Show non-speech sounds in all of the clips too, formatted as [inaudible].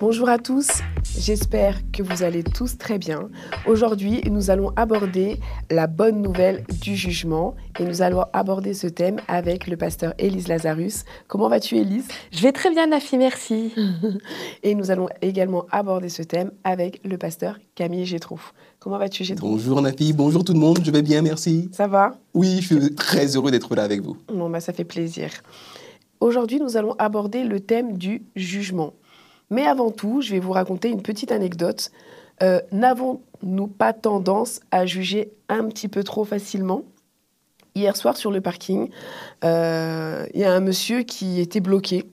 Bonjour à tous, j'espère que vous allez tous très bien. Aujourd'hui, nous allons aborder la bonne nouvelle du jugement et nous allons aborder ce thème avec le pasteur Élise Lazarus. Comment vas-tu Élise? Je vais très bien Nafi, merci. [laughs] et nous allons également aborder ce thème avec le pasteur Camille Gétrouf. Comment vas-tu Gétrouf Bonjour Nafi, bonjour tout le monde, je vais bien, merci. Ça va? Oui, je suis très heureux d'être là avec vous. Bon, bah, ça fait plaisir. Aujourd'hui, nous allons aborder le thème du jugement. Mais avant tout, je vais vous raconter une petite anecdote. Euh, n'avons-nous pas tendance à juger un petit peu trop facilement? Hier soir, sur le parking, euh, il y a un monsieur qui était bloqué.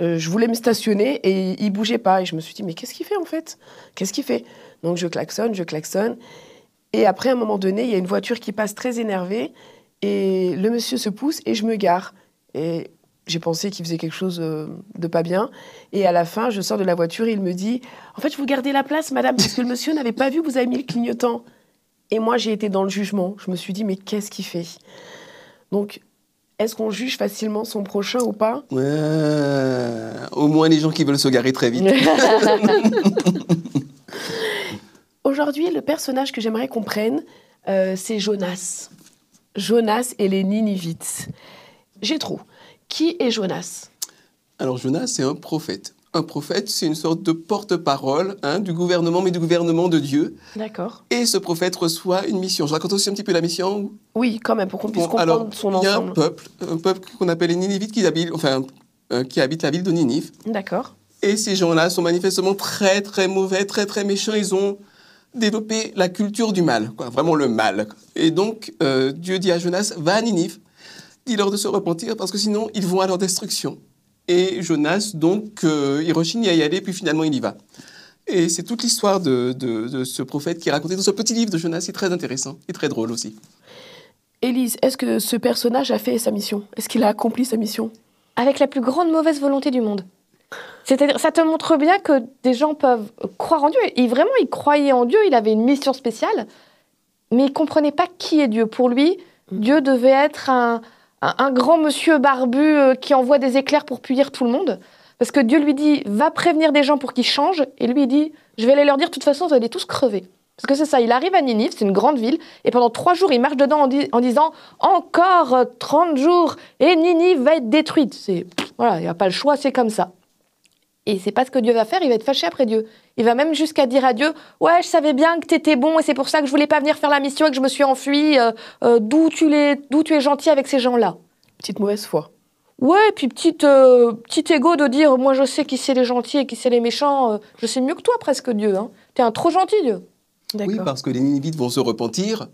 Euh, je voulais me stationner et il bougeait pas. Et je me suis dit, mais qu'est-ce qu'il fait en fait? Qu'est-ce qu'il fait? Donc je klaxonne, je klaxonne. Et après, à un moment donné, il y a une voiture qui passe très énervée. Et le monsieur se pousse et je me gare. Et j'ai pensé qu'il faisait quelque chose de pas bien. Et à la fin, je sors de la voiture et il me dit En fait, vous gardez la place, madame, parce que le monsieur n'avait pas vu que vous avez mis le clignotant. Et moi, j'ai été dans le jugement. Je me suis dit Mais qu'est-ce qu'il fait? Donc, est-ce qu'on juge facilement son prochain ou pas? Ouais, Au moins les gens qui veulent se garer très vite. [laughs] Aujourd'hui, le personnage que j'aimerais qu'on prenne, euh, c'est Jonas. Jonas et les Ninivites. J'ai trop. Qui est Jonas? Alors Jonas, c'est un prophète. Un prophète, c'est une sorte de porte-parole hein, du gouvernement, mais du gouvernement de Dieu. D'accord. Et ce prophète reçoit une mission. Je raconte aussi un petit peu la mission Oui, quand même, pour qu'on puisse Bon, comprendre alors, son Il y a un ensemble. peuple, un peuple qu'on appelle les Ninivites, qui habite, enfin, euh, qui habite la ville de Ninive. D'accord. Et ces gens-là sont manifestement très, très mauvais, très, très méchants. Ils ont développé la culture du mal, quoi, vraiment le mal. Et donc, euh, Dieu dit à Jonas, va à Ninive, dis-leur de se repentir, parce que sinon, ils vont à leur destruction. Et Jonas, donc, euh, il rechigne à y aller, puis finalement, il y va. Et c'est toute l'histoire de, de- de ce prophète qui est raconté dans ce petit livre de Jonas. C'est très intéressant et très drôle aussi. Élise, est-ce que ce personnage a fait sa mission? Est-ce qu'il a accompli sa mission? Avec la plus grande mauvaise volonté du monde. C'est-à-dire, ça te montre bien que des gens peuvent croire en Dieu. Et vraiment, il croyait en Dieu, il avait une mission spéciale, mais il comprenait pas qui est Dieu. Pour lui, Dieu devait être un, un- grand monsieur barbu euh, qui envoie des éclairs pour punir tout le monde. Parce que Dieu lui dit, va prévenir des gens pour qu'ils changent. Et lui, il dit, je vais aller leur dire, de toute façon, vous allez tous crever. Parce que c'est ça, il arrive à Ninive, c'est une grande ville, et pendant trois jours, il marche dedans en, di- en disant encore euh, 30 jours, et Ninive va être détruite. C'est voilà, il n'y a pas le choix, c'est comme ça. Et c'est pas ce que Dieu va faire, il va être fâché après Dieu. Il va même jusqu'à dire à Dieu Ouais, je savais bien que tu étais bon et c'est pour ça que je voulais pas venir faire la mission et que je me suis enfui. euh, euh, D'où tu, les- d'où tu es gentil avec ces gens-là Petite mauvaise foi. Ouais, et puis petite, euh, petit ego de dire Moi je sais qui c'est les gentils et qui c'est les méchants. euh, je sais mieux que toi presque Dieu. Hein. T'es un trop gentil Dieu. Oui, parce que les Ninivites vont se repentir.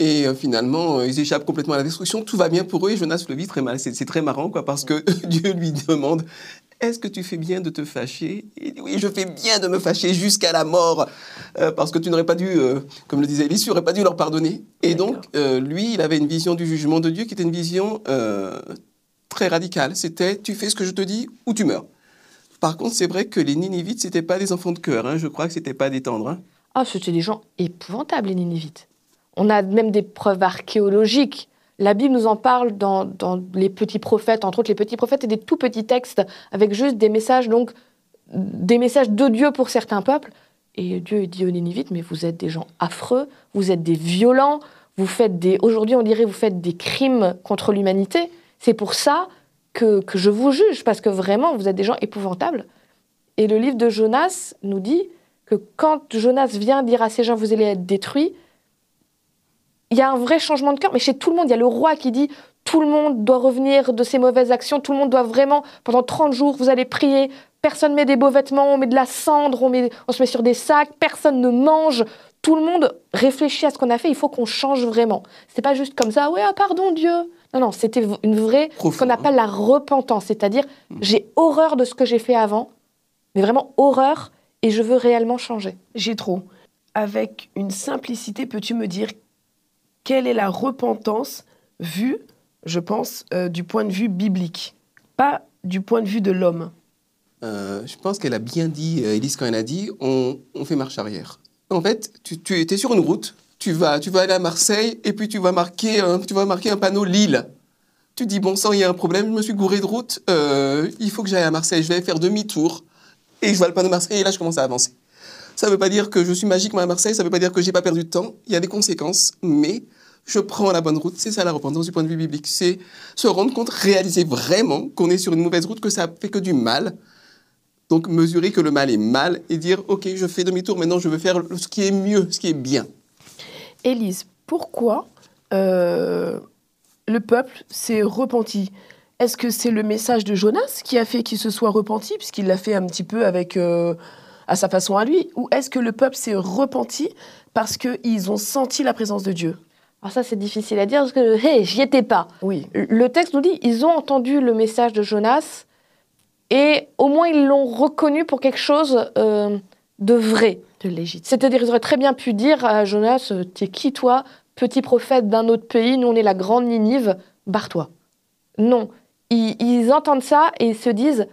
Et euh, finalement, euh, ils échappent complètement à la destruction. Tout va bien pour eux et Jonas le vit très mal. C'est c'est très marrant, quoi, parce que [laughs] Dieu lui demande Est-ce que tu fais bien de te fâcher? Il dit Oui, je fais bien de me fâcher jusqu'à la mort, euh, parce que tu n'aurais pas dû, euh, comme le disait Élie, tu n'aurais pas dû leur pardonner. Et donc, euh, lui, il avait une vision du jugement de Dieu qui était une vision très radicale. C'était Tu fais ce que je te dis ou tu meurs. Par contre, c'est vrai que les Ninivites, c'était pas des enfants de cœur. hein. Je crois que c'était pas des tendres. hein. Ah, c'était des gens épouvantables, les Ninivites. On a même des preuves archéologiques. La Bible nous en parle dans, les petits prophètes, entre autres les petits prophètes et des tout petits textes avec juste des messages, donc des messages de Dieu pour certains peuples. Et Dieu dit aux Ninivites, mais vous êtes des gens affreux, vous êtes des violents, vous faites des, aujourd'hui on dirait, vous faites des crimes contre l'humanité. C'est pour ça que, que je vous juge, parce que vraiment, vous êtes des gens épouvantables. Et le livre de Jonas nous dit que quand Jonas vient dire à ces gens, vous allez être détruits, il y a un vrai changement de cœur. Mais chez tout le monde, il y a le roi qui dit, tout le monde doit revenir de ses mauvaises actions, tout le monde doit vraiment, pendant 30 jours, vous allez prier, personne met des beaux vêtements, on met de la cendre, on, met- on se met sur des sacs, personne ne mange, tout le monde réfléchit à ce qu'on a fait, il faut qu'on change vraiment. C'est pas juste comme ça, ouais, ah, pardon Dieu. Non, Non, c'était une vraie, ce qu'on appelle la repentance, c'est-à-dire Mm. j'ai horreur de ce que j'ai fait avant, mais vraiment horreur, et je veux réellement changer. J'ai trop. Avec une simplicité, peux-tu me dire quelle est la repentance vue, je pense, euh, du point de vue biblique, pas du point de vue de l'homme Euh, je pense qu'elle a bien dit, euh, Élise, quand elle a dit on, fait marche arrière. En fait, tu, tu étais sur une route, tu vas, tu vas aller à Marseille et puis tu vas marquer, un- tu vas marquer un panneau Lille. Tu dis bon sang, il y a un problème, je me suis gouré de route, il faut que j'aille à Marseille, je vais faire demi-tour et je vois le panneau Marseille et là je commence à avancer. Ça ne veut pas dire que je suis magiquement à Marseille, ça ne veut pas dire que j'ai pas perdu de temps, il y a des conséquences, mais je prends la bonne route. C'est ça la repentance du point de vue biblique, c'est se rendre compte, réaliser vraiment qu'on est sur une mauvaise route, que ça fait que du mal, donc mesurer que le mal est mal et dire ok je fais demi-tour maintenant je veux faire ce qui est mieux, ce qui est bien. Élise, pourquoi euh, le peuple s'est repenti? Est-ce que c'est le message de Jonas qui a fait qu'il se soit repenti, puisqu'il l'a fait un petit peu avec, euh, à sa façon à lui? Ou est-ce que le peuple s'est repenti parce qu'ils ont senti la présence de Dieu? Alors ça, c'est difficile à dire parce que, hé, j'y étais pas. Oui. Le texte nous dit, ils ont entendu le message de Jonas et au moins ils l'ont reconnu pour quelque chose euh, de vrai. De légitime. C'est-à-dire, ils auraient très bien pu dire à Jonas, euh, t'es qui toi, petit prophète d'un autre pays, nous on est la grande Ninive, barre-toi. Non, ils, ils entendent ça et ils se disent,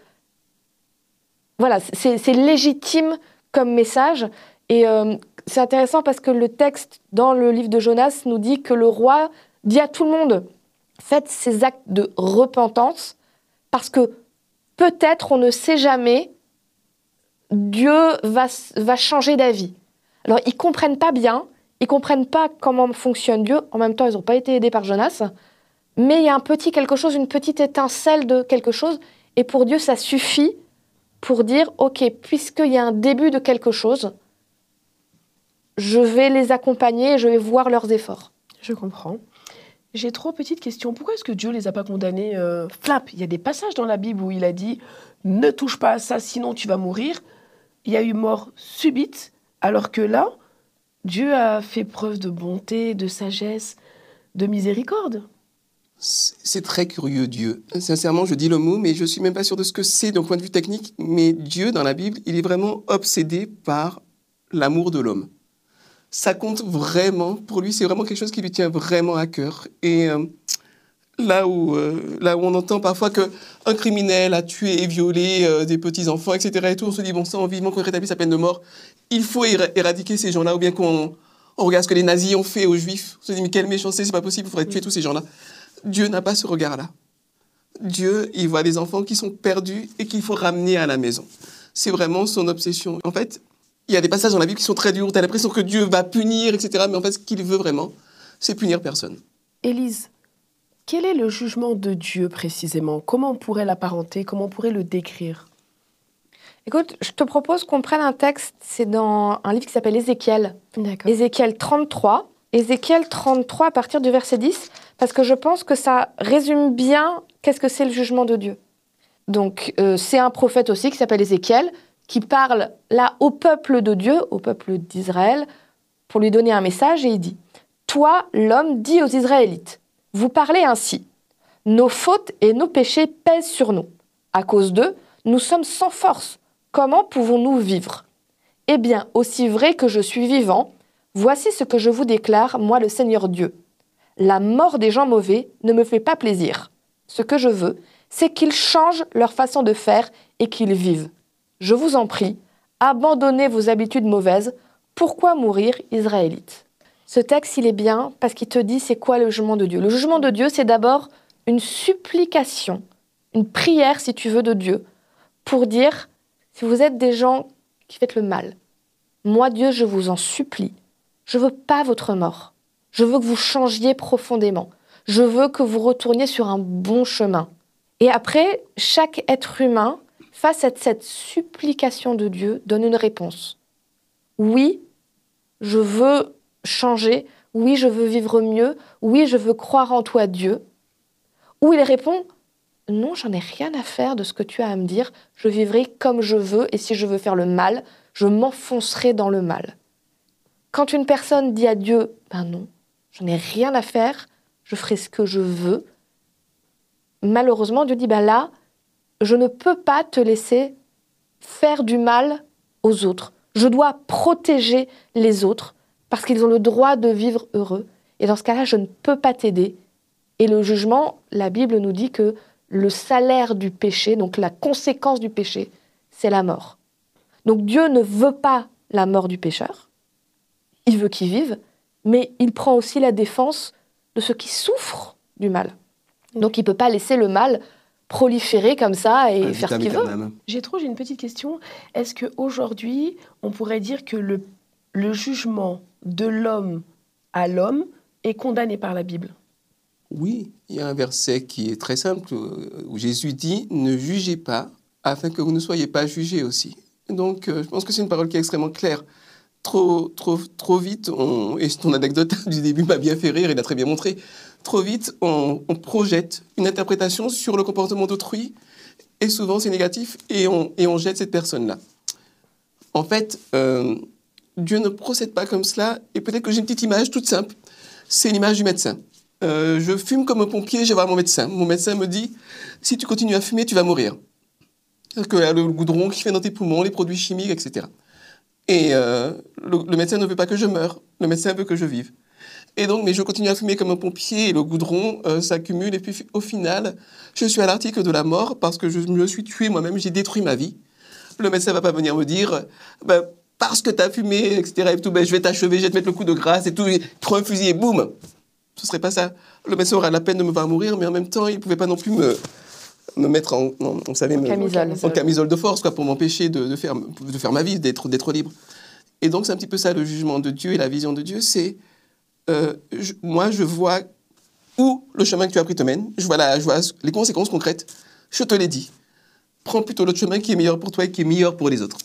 voilà, c'est c'est légitime comme message. Et euh, c'est intéressant parce que le texte dans le livre de Jonas nous dit que le roi dit à tout le monde, faites ces actes de repentance parce que peut-être, on ne sait jamais, Dieu va, va changer d'avis. Alors, ils comprennent pas bien, ils comprennent pas comment fonctionne Dieu. En même temps, ils n'ont pas été aidés par Jonas. Mais il y a un petit quelque chose, une petite étincelle de quelque chose. Et pour Dieu, ça suffit pour dire, OK, puisqu'il y a un début de quelque chose, je vais les accompagner et je vais voir leurs efforts. Je comprends. J'ai trois petites questions. Pourquoi est-ce que Dieu les a pas condamnés euh, Flap, il y a des passages dans la Bible où il a dit ne touche pas à ça, sinon tu vas mourir. Il y a eu mort subite, alors que là, Dieu a fait preuve de bonté, de sagesse, de miséricorde. C'est c'est très curieux Dieu. Sincèrement, je dis le mot, mais je suis même pas sûr de ce que c'est d'un point de vue technique. Mais Dieu dans la Bible, il est vraiment obsédé par l'amour de l'homme. Ça compte vraiment pour lui. C'est vraiment quelque chose qui lui tient vraiment à cœur. Et euh, là où euh, là où on entend parfois que un criminel a tué et violé euh, des petits enfants, etc. Et tout, on se dit bon sang, vivement qu'on rétablisse sa peine de mort. Il faut éra- éradiquer ces gens-là, ou bien qu'on on regarde ce que les nazis ont fait aux juifs. On se dit mais quelle méchanceté, c'est pas possible, il faudrait tuer tous ces gens-là. Dieu n'a pas ce regard-là. Dieu, il voit des enfants qui sont perdus et qu'il faut ramener à la maison. C'est vraiment son obsession. En fait, il y a des passages dans la Bible qui sont très durs. Tu as l'impression que Dieu va punir, etc. Mais en fait, ce qu'il veut vraiment, c'est punir personne. Élise, quel est le jugement de Dieu précisément? Comment on pourrait l'apparenter? Comment on pourrait le décrire? Écoute, je te propose qu'on prenne un texte, c'est dans un livre qui s'appelle Ézéchiel. D'accord. Ézéchiel 33. Ézéchiel 33 à partir du verset 10, parce que je pense que ça résume bien qu'est-ce que c'est le jugement de Dieu. Donc, euh, c'est un prophète aussi qui s'appelle Ézéchiel, qui parle là au peuple de Dieu, au peuple d'Israël, pour lui donner un message, et il dit Toi, l'homme, dis aux Israélites, vous parlez ainsi Nos fautes et nos péchés pèsent sur nous. À cause d'eux, nous sommes sans force. Comment pouvons-nous vivre? Eh bien, aussi vrai que je suis vivant, Voici ce que je vous déclare, moi le Seigneur Dieu. La mort des gens mauvais ne me fait pas plaisir. Ce que je veux, c'est qu'ils changent leur façon de faire et qu'ils vivent. Je vous en prie, abandonnez vos habitudes mauvaises. Pourquoi mourir, Israélites? Ce texte, il est bien parce qu'il te dit c'est quoi le jugement de Dieu. Le jugement de Dieu, c'est d'abord une supplication, une prière, si tu veux, de Dieu, pour dire, si vous êtes des gens qui faites le mal, moi, Dieu, je vous en supplie, je veux pas votre mort. Je veux que vous changiez profondément. Je veux que vous retourniez sur un bon chemin. Et après, chaque être humain, face à cette supplication de Dieu, donne une réponse. Oui, je veux changer. Oui, je veux vivre mieux. Oui, je veux croire en toi, Dieu. Ou il répond Non, j'en ai rien à faire de ce que tu as à me dire. Je vivrai comme je veux. Et si je veux faire le mal, je m'enfoncerai dans le mal. Quand une personne dit à Dieu Ben non, j'en ai rien à faire, je ferai ce que je veux, malheureusement, Dieu dit, bah là, je ne peux pas te laisser faire du mal aux autres. Je dois protéger les autres parce qu'ils ont le droit de vivre heureux. Et dans ce cas-là, je ne peux pas t'aider. Et le jugement, la Bible nous dit que le salaire du péché, donc la conséquence du péché, c'est la mort. Donc Dieu ne veut pas la mort du pécheur, il veut qu'il vive, mais il prend aussi la défense de ceux qui souffrent du mal. Donc il ne peut pas laisser le mal proliférer comme ça et faire ce qu'il veut. J'ai trop, j'ai une petite question. Est-ce qu'aujourd'hui, on pourrait dire que le, le jugement de l'homme à l'homme est condamné par la Bible? Oui, il y a un verset qui est très simple euh, où Jésus dit Ne jugez pas afin que vous ne soyez pas jugés aussi. Donc euh, je pense que c'est une parole qui est extrêmement claire. Trop, trop, trop vite, et ton anecdote [laughs] du début m'a bien fait rire, il a très bien montré trop vite, on, projette une interprétation sur le comportement d'autrui, et souvent c'est négatif, et on, et on jette cette personne-là. En fait, euh, Dieu ne procède pas comme cela, et peut-être que j'ai une petite image toute simple, c'est l'image du médecin. Euh, je fume comme un pompier, je vais voir mon médecin. Mon médecin me dit, si tu continues à fumer, tu vas mourir. Que le goudron qui fait dans tes poumons, les produits chimiques, etc. Et euh, le, médecin ne veut pas que je meure, le médecin veut que je vive. Et donc, mais je continue à fumer comme un pompier et le goudron euh, s'accumule. Et puis, au final, je suis à l'article de la mort parce que je me suis tué moi-même, j'ai détruit ma vie. Le médecin va pas venir me dire, ben, parce que tu as fumé, etc. Et tout, ben, je vais t'achever, je vais te mettre le coup de grâce et tout, prends un fusil et boum. Ce serait pas ça. Le médecin aura la peine de me voir mourir, mais en même temps, il pouvait pas non plus me, me mettre en, on savait, camisole. en camisole de force, quoi, pour m'empêcher de, de, faire, de faire ma vie, d'être libre. Et donc, c'est un petit peu ça le jugement de Dieu et la vision de Dieu, c'est euh, moi, je vois où le chemin que tu as pris te mène. Je vois, je vois les conséquences concrètes. Je te l'ai dit. Prends plutôt l'autre chemin qui est meilleur pour toi et qui est meilleur pour les autres.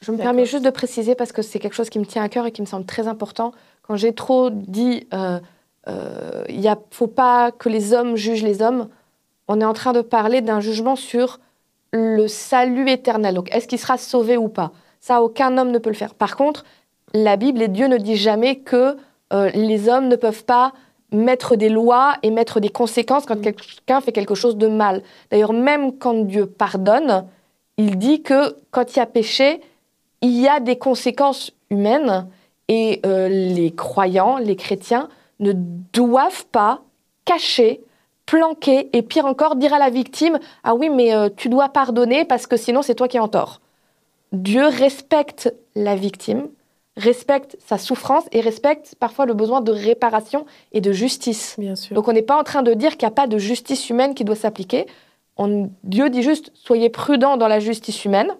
Je, me permets juste de préciser parce que c'est quelque chose qui me tient à cœur et qui me semble très important. Quand j'ai trop dit, euh, euh, il ne faut pas que les hommes jugent les hommes, on est en train de parler d'un jugement sur le salut éternel. Donc, est-ce qu'il sera sauvé ou pas? Ça, aucun homme ne peut le faire. Par contre, la Bible et Dieu ne dit jamais que euh, les hommes ne peuvent pas mettre des lois et mettre des conséquences quand mm. quelqu'un fait quelque chose de mal. D'ailleurs, même quand Dieu pardonne, il dit que quand il y a péché, il y a des conséquences humaines et euh, les croyants, les chrétiens, ne doivent pas cacher, planquer et pire encore dire à la victime Ah oui, mais euh, tu dois pardonner parce que sinon c'est toi qui es en tort. Dieu respecte la victime, respecte sa souffrance et respecte parfois le besoin de réparation et de justice. Bien sûr. Donc on n'est pas en train de dire qu'il n'y a pas de justice humaine qui doit s'appliquer. Dieu dit juste soyez prudents dans la justice humaine,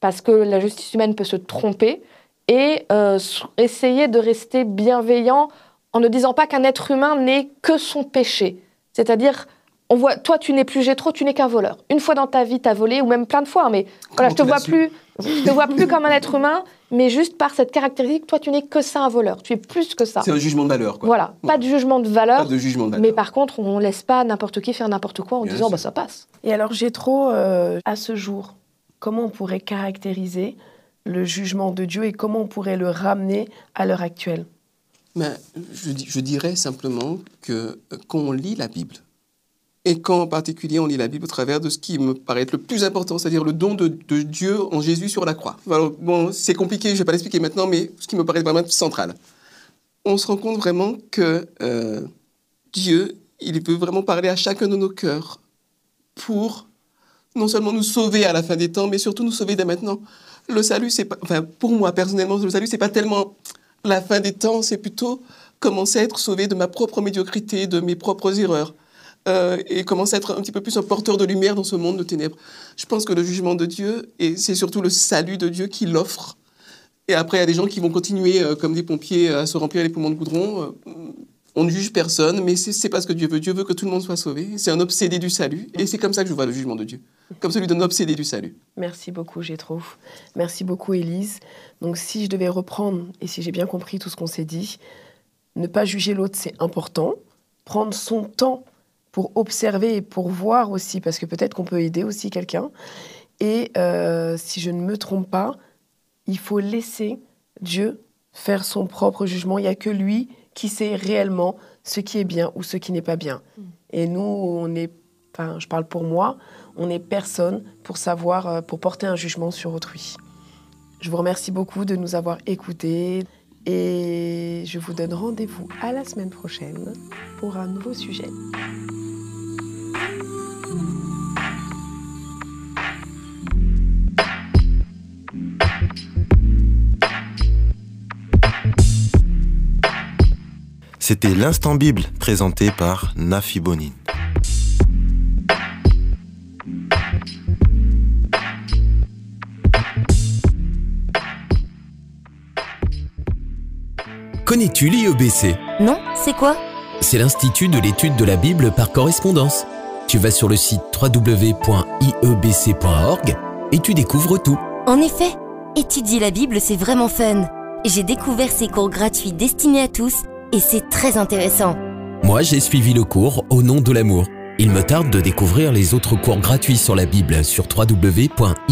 parce que la justice humaine peut se tromper, et euh, essayez de rester bienveillant en ne disant pas qu'un être humain n'est que son péché. C'est-à-dire, on voit, toi, tu n'es plus Gétro, tu n'es qu'un voleur. Une fois dans ta vie, tu as volé, ou même plein de fois, mais voilà, je te vois plus, je te vois plus comme un être humain, mais juste par cette caractéristique, toi, tu n'es que ça, un voleur. Tu es plus que ça. C'est un jugement de valeur, quoi. Voilà, pas de jugement de valeur. Pas de jugement de valeur. Mais par contre, on laisse pas n'importe qui faire n'importe quoi en disant, bah, ça passe. Et alors, j'ai trop, euh, à ce jour, comment on pourrait caractériser le jugement de Dieu et comment on pourrait le ramener à l'heure actuelle? Je, je, dirais simplement que euh, quand on lit la Bible, et quand en particulier on lit la Bible au travers de ce qui me paraît être le plus important, c'est-à-dire le don de, Dieu en Jésus sur la croix. bon, c'est compliqué, je ne vais pas l'expliquer maintenant, mais ce qui me paraît vraiment central. On se rend compte vraiment que euh, Dieu, il peut vraiment parler à chacun de nos cœurs pour non seulement nous sauver à la fin des temps, mais surtout nous sauver dès maintenant. Le salut, c'est pas, enfin, pour moi personnellement, le salut, c'est pas tellement la fin des temps, c'est plutôt commencer à être sauvé de ma propre médiocrité, de mes propres erreurs. Euh, et commencer à être un petit peu plus un porteur de lumière dans ce monde de ténèbres. Je pense que le jugement de Dieu, et c'est surtout le salut de Dieu qui l'offre. Et après, il y a des gens qui vont continuer, euh, comme des pompiers, à se remplir les poumons de goudron. Euh, on ne juge personne, mais c'est pas ce que Dieu veut. Dieu veut que tout le monde soit sauvé. C'est un obsédé du salut. Et c'est comme ça que je vois le jugement de Dieu. Comme celui d'un obsédé du salut. Merci beaucoup, Gétro. Merci beaucoup, Élise. Donc, si je devais reprendre, et si j'ai bien compris tout ce qu'on s'est dit, ne pas juger l'autre, c'est important. Prendre son temps pour observer et pour voir aussi, parce que peut-être qu'on peut aider aussi quelqu'un. Et euh, si je ne me trompe pas, il faut laisser Dieu faire son propre jugement. Il n'y a que lui qui sait réellement ce qui est bien ou ce qui n'est pas bien. Mm. Et nous, on est enfin je parle pour moi, on n'est personne pour savoir, euh, pour porter un jugement sur autrui. Je vous remercie beaucoup de nous avoir écoutés et je vous donne rendez-vous à la semaine prochaine pour un nouveau sujet. C'était l'instant Bible présenté par Nafi Bonin. Connais-tu l'IEBC Non, c'est quoi? C'est l'Institut de l'étude de la Bible par correspondance. Tu vas sur le site www.iebc.org et tu découvres tout. En effet, étudier la Bible, c'est vraiment fun. J'ai découvert ces cours gratuits destinés à tous et c'est très intéressant. Moi, j'ai suivi le cours Au nom de l'amour. Il me tarde de découvrir les autres cours gratuits sur la Bible sur www.iebc.org.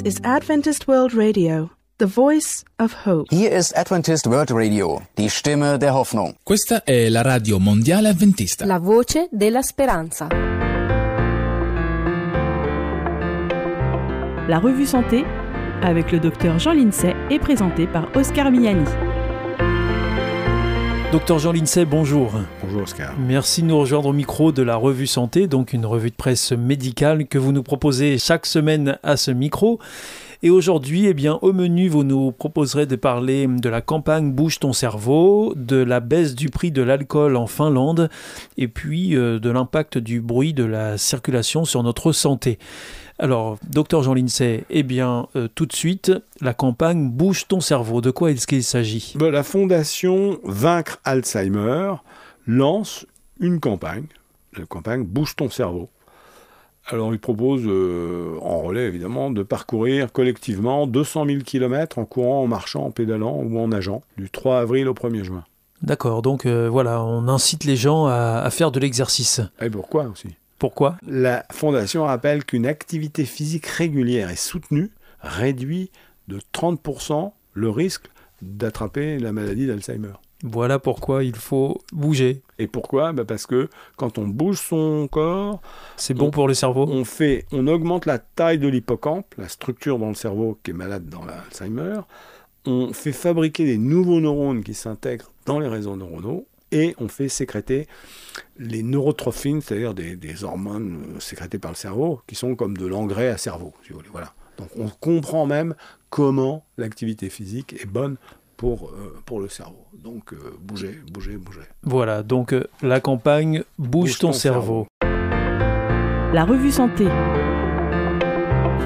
This is Adventist World Radio, the voice of hope. Hier ist Adventist World Radio, die Stimme der Hoffnung. Questa è la radio mondiale adventista. La voce della speranza. La revue Santé avec le docteur Jean Lincey est présentée par Oscar Miani. Docteur Jean Lincey, bonjour. Bonjour Oscar. Merci de nous rejoindre au micro de la revue Santé, donc une revue de presse médicale que vous nous proposez chaque semaine à ce micro. Et aujourd'hui, eh bien, au menu, vous nous proposerez de parler de la campagne Bouge ton cerveau, de la baisse du prix de l'alcool en Finlande, et puis euh, de l'impact du bruit de la circulation sur notre santé. Alors, docteur Jean Lincey, eh bien, euh, tout de suite, la campagne Bouge ton cerveau. De quoi est-ce qu'il s'agit? Ben, La fondation Vaincre Alzheimer lance une campagne, la campagne Bouge ton cerveau. Alors, il propose, euh, en relais évidemment, de parcourir collectivement 200 000 km en courant, en marchant, en pédalant ou en nageant, du 3 avril au 1er juin. D'accord, donc euh, voilà, on incite les gens à, à faire de l'exercice. Et pourquoi aussi? Pourquoi? La fondation rappelle qu'une activité physique régulière et soutenue réduit de 30% le risque d'attraper la maladie d'Alzheimer. Voilà pourquoi il faut bouger. Et pourquoi? Bah Parce que quand on bouge son corps, c'est bon pour le cerveau. On fait, on augmente la taille de l'hippocampe, la structure dans le cerveau qui est malade dans l'Alzheimer. On fait fabriquer des nouveaux neurones qui s'intègrent dans les réseaux neuronaux et on fait sécréter les neurotrophines, c'est-à-dire des, des, hormones sécrétées par le cerveau, qui sont comme de l'engrais à cerveau, si vous voulez. Voilà. Donc on comprend même comment l'activité physique est bonne pour, euh, pour le cerveau. Donc euh, bouger, bouger, bouger. Voilà, donc euh, la campagne Bouge, Bouge ton, ton cerveau. cerveau. La revue Santé.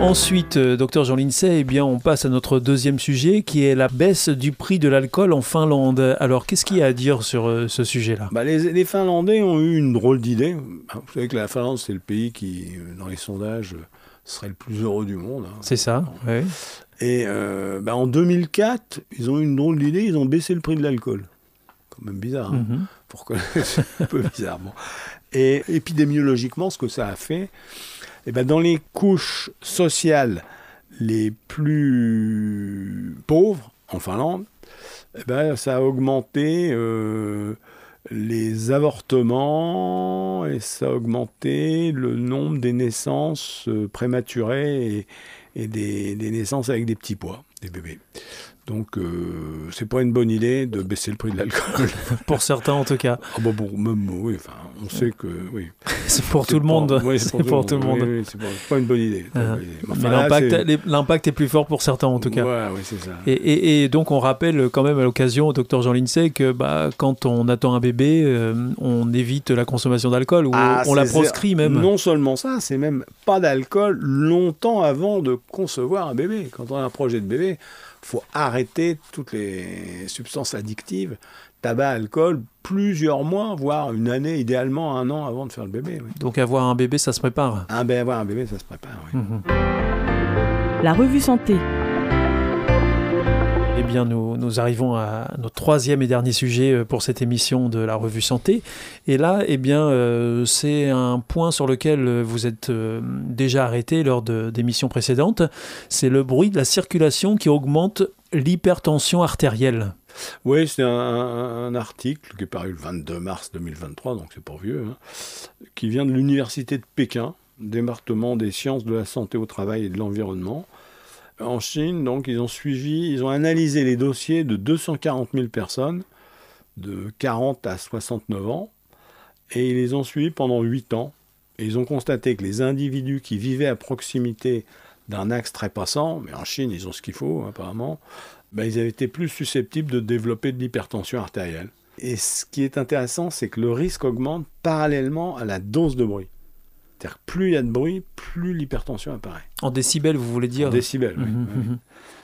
Ensuite, euh, docteur Jean Lincey, eh bien, on passe à notre deuxième sujet qui est la baisse du prix de l'alcool en Finlande. Alors, qu'est-ce qu'il y a à dire sur euh, ce sujet-là? Bah, les, les, Finlandais ont eu une drôle d'idée. Vous savez que la Finlande, c'est le pays qui, dans les sondages, serait le plus heureux du monde. Hein. C'est ça, oui. Et euh, bah, en 2004, ils ont eu une drôle d'idée, ils ont baissé le prix de l'alcool. Quand même bizarre, hein Mhm. mm -hmm. Pourquoi [laughs] C'est un peu bizarre. Bon. Et épidémiologiquement, ce que ça a fait, eh ben, dans les couches sociales les plus pauvres en Finlande, eh ben, ça a augmenté euh, les avortements et ça a augmenté le nombre des naissances euh, prématurées et, et des, des, naissances avec des petits pois, des bébés. Donc, euh, c'est pas une bonne idée de baisser le prix de l'alcool. [laughs] pour certains, en tout cas. Ah bah pour même, oui, enfin, on sait que, oui. [laughs] C'est pour tout le monde. Oui, c'est pour, tout le monde. C'est pas, une bonne idée. Ah. Enfin, Mais l'impact est plus fort pour certains, en tout cas. Ouais, ça. Et, et, et, donc, on rappelle quand même à l'occasion au docteur Jean Lincey que bah, quand on attend un bébé, euh, on évite la consommation d'alcool ou ah, on la proscrit même. Non seulement ça, c'est même pas d'alcool longtemps avant de concevoir un bébé. Quand on a un projet de bébé, faut arrêter toutes les substances addictives, tabac, alcool, plusieurs mois, voire une année, idéalement un an avant de faire le bébé. Oui. Donc avoir un bébé, ça se prépare un, ben, Avoir un bébé, ça se prépare, oui. Mhm. Mmh. La revue Santé. Eh bien, nous, nous, arrivons à notre troisième et dernier sujet euh, pour cette émission de la revue Santé. Et là, eh bien, euh, c'est un point sur lequel vous êtes euh, déjà arrêté lors d'émissions précédentes. C'est le bruit de la circulation qui augmente l'hypertension artérielle. Oui, c'est un, article qui est paru le 22 mars 2023, donc c'est pas vieux, hein, qui vient de l'Université de Pékin, département des sciences de la santé au travail et de l'environnement. En Chine, donc, ils ont suivi, ils ont analysé les dossiers de 240 000 personnes de 40 à 69 ans et ils les ont suivis pendant 8 ans. Et ils ont constaté que les individus qui vivaient à proximité d'un axe très passant, mais en Chine, ils ont ce qu'il faut apparemment, ben, ils avaient été plus susceptibles de développer de l'hypertension artérielle. Et ce qui est intéressant, c'est que le risque augmente parallèlement à la dose de bruit. C'est-à-dire que plus il y a de bruit, plus l'hypertension apparaît. En décibels, vous voulez dire En décibels, oui. Mhm, oui. mhm.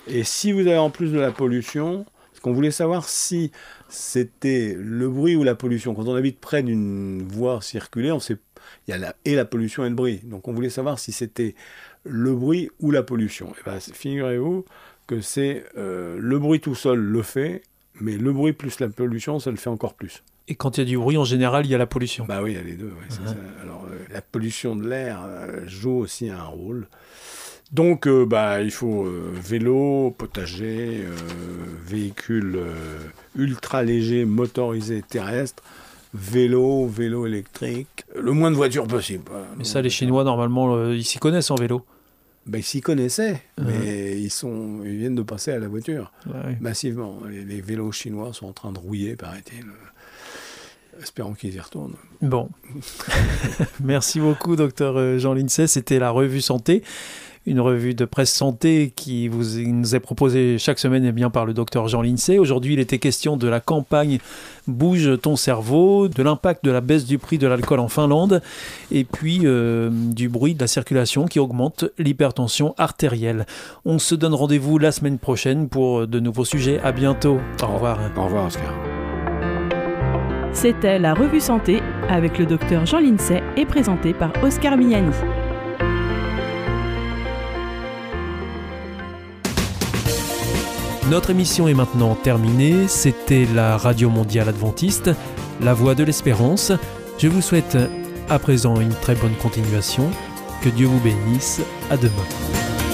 Et si vous avez en plus de la pollution, parce qu'on voulait savoir si c'était le bruit ou la pollution. Quand on habite près d'une voie circulée, on sait, il y a la, et la pollution et le bruit. Donc on voulait savoir si c'était le bruit ou la pollution. Et ben, figurez-vous que c'est euh, le bruit tout seul le fait, mais le bruit plus la pollution, ça le fait encore plus. Et quand il y a du bruit, en général, il y a la pollution. Bah oui, il y a les deux. Ouais, Ouais. ça. Alors, euh, la pollution de l'air euh, joue aussi un rôle. Donc, euh, bah, il faut vélo, potager, véhicule ultra léger, motorisé, terrestre, vélo, vélo électrique, le moins de voitures possible. Mais ça, les Chinois, normalement, ils s'y connaissent en vélo. Ben, ils s'y connaissaient, mais ils, sont, ils viennent de passer à la voiture Ouais. massivement. Les, les vélos chinois sont en train de rouiller, paraît-il. Espérons qu'ils y retournent. Bon. [laughs] Merci beaucoup, docteur euh, Jean Lincey. C'était la revue Santé, une revue de presse santé qui vous, nous est proposée chaque semaine eh bien, par le docteur Jean Lincey. Aujourd'hui, il était question de la campagne Bouge ton cerveau, de l'impact de la baisse du prix de l'alcool en Finlande, et puis euh, du bruit de la circulation qui augmente l'hypertension artérielle. On se donne rendez-vous la semaine prochaine pour de nouveaux sujets. À bientôt. Au revoir. Au revoir, Oscar. C'était la revue Santé avec le docteur Jean Lincey et présenté par Oscar Miani. Notre émission est maintenant terminée. C'était la Radio Mondiale Adventiste, la voix de l'espérance. Je vous souhaite à présent une très bonne continuation. Que Dieu vous bénisse. À demain.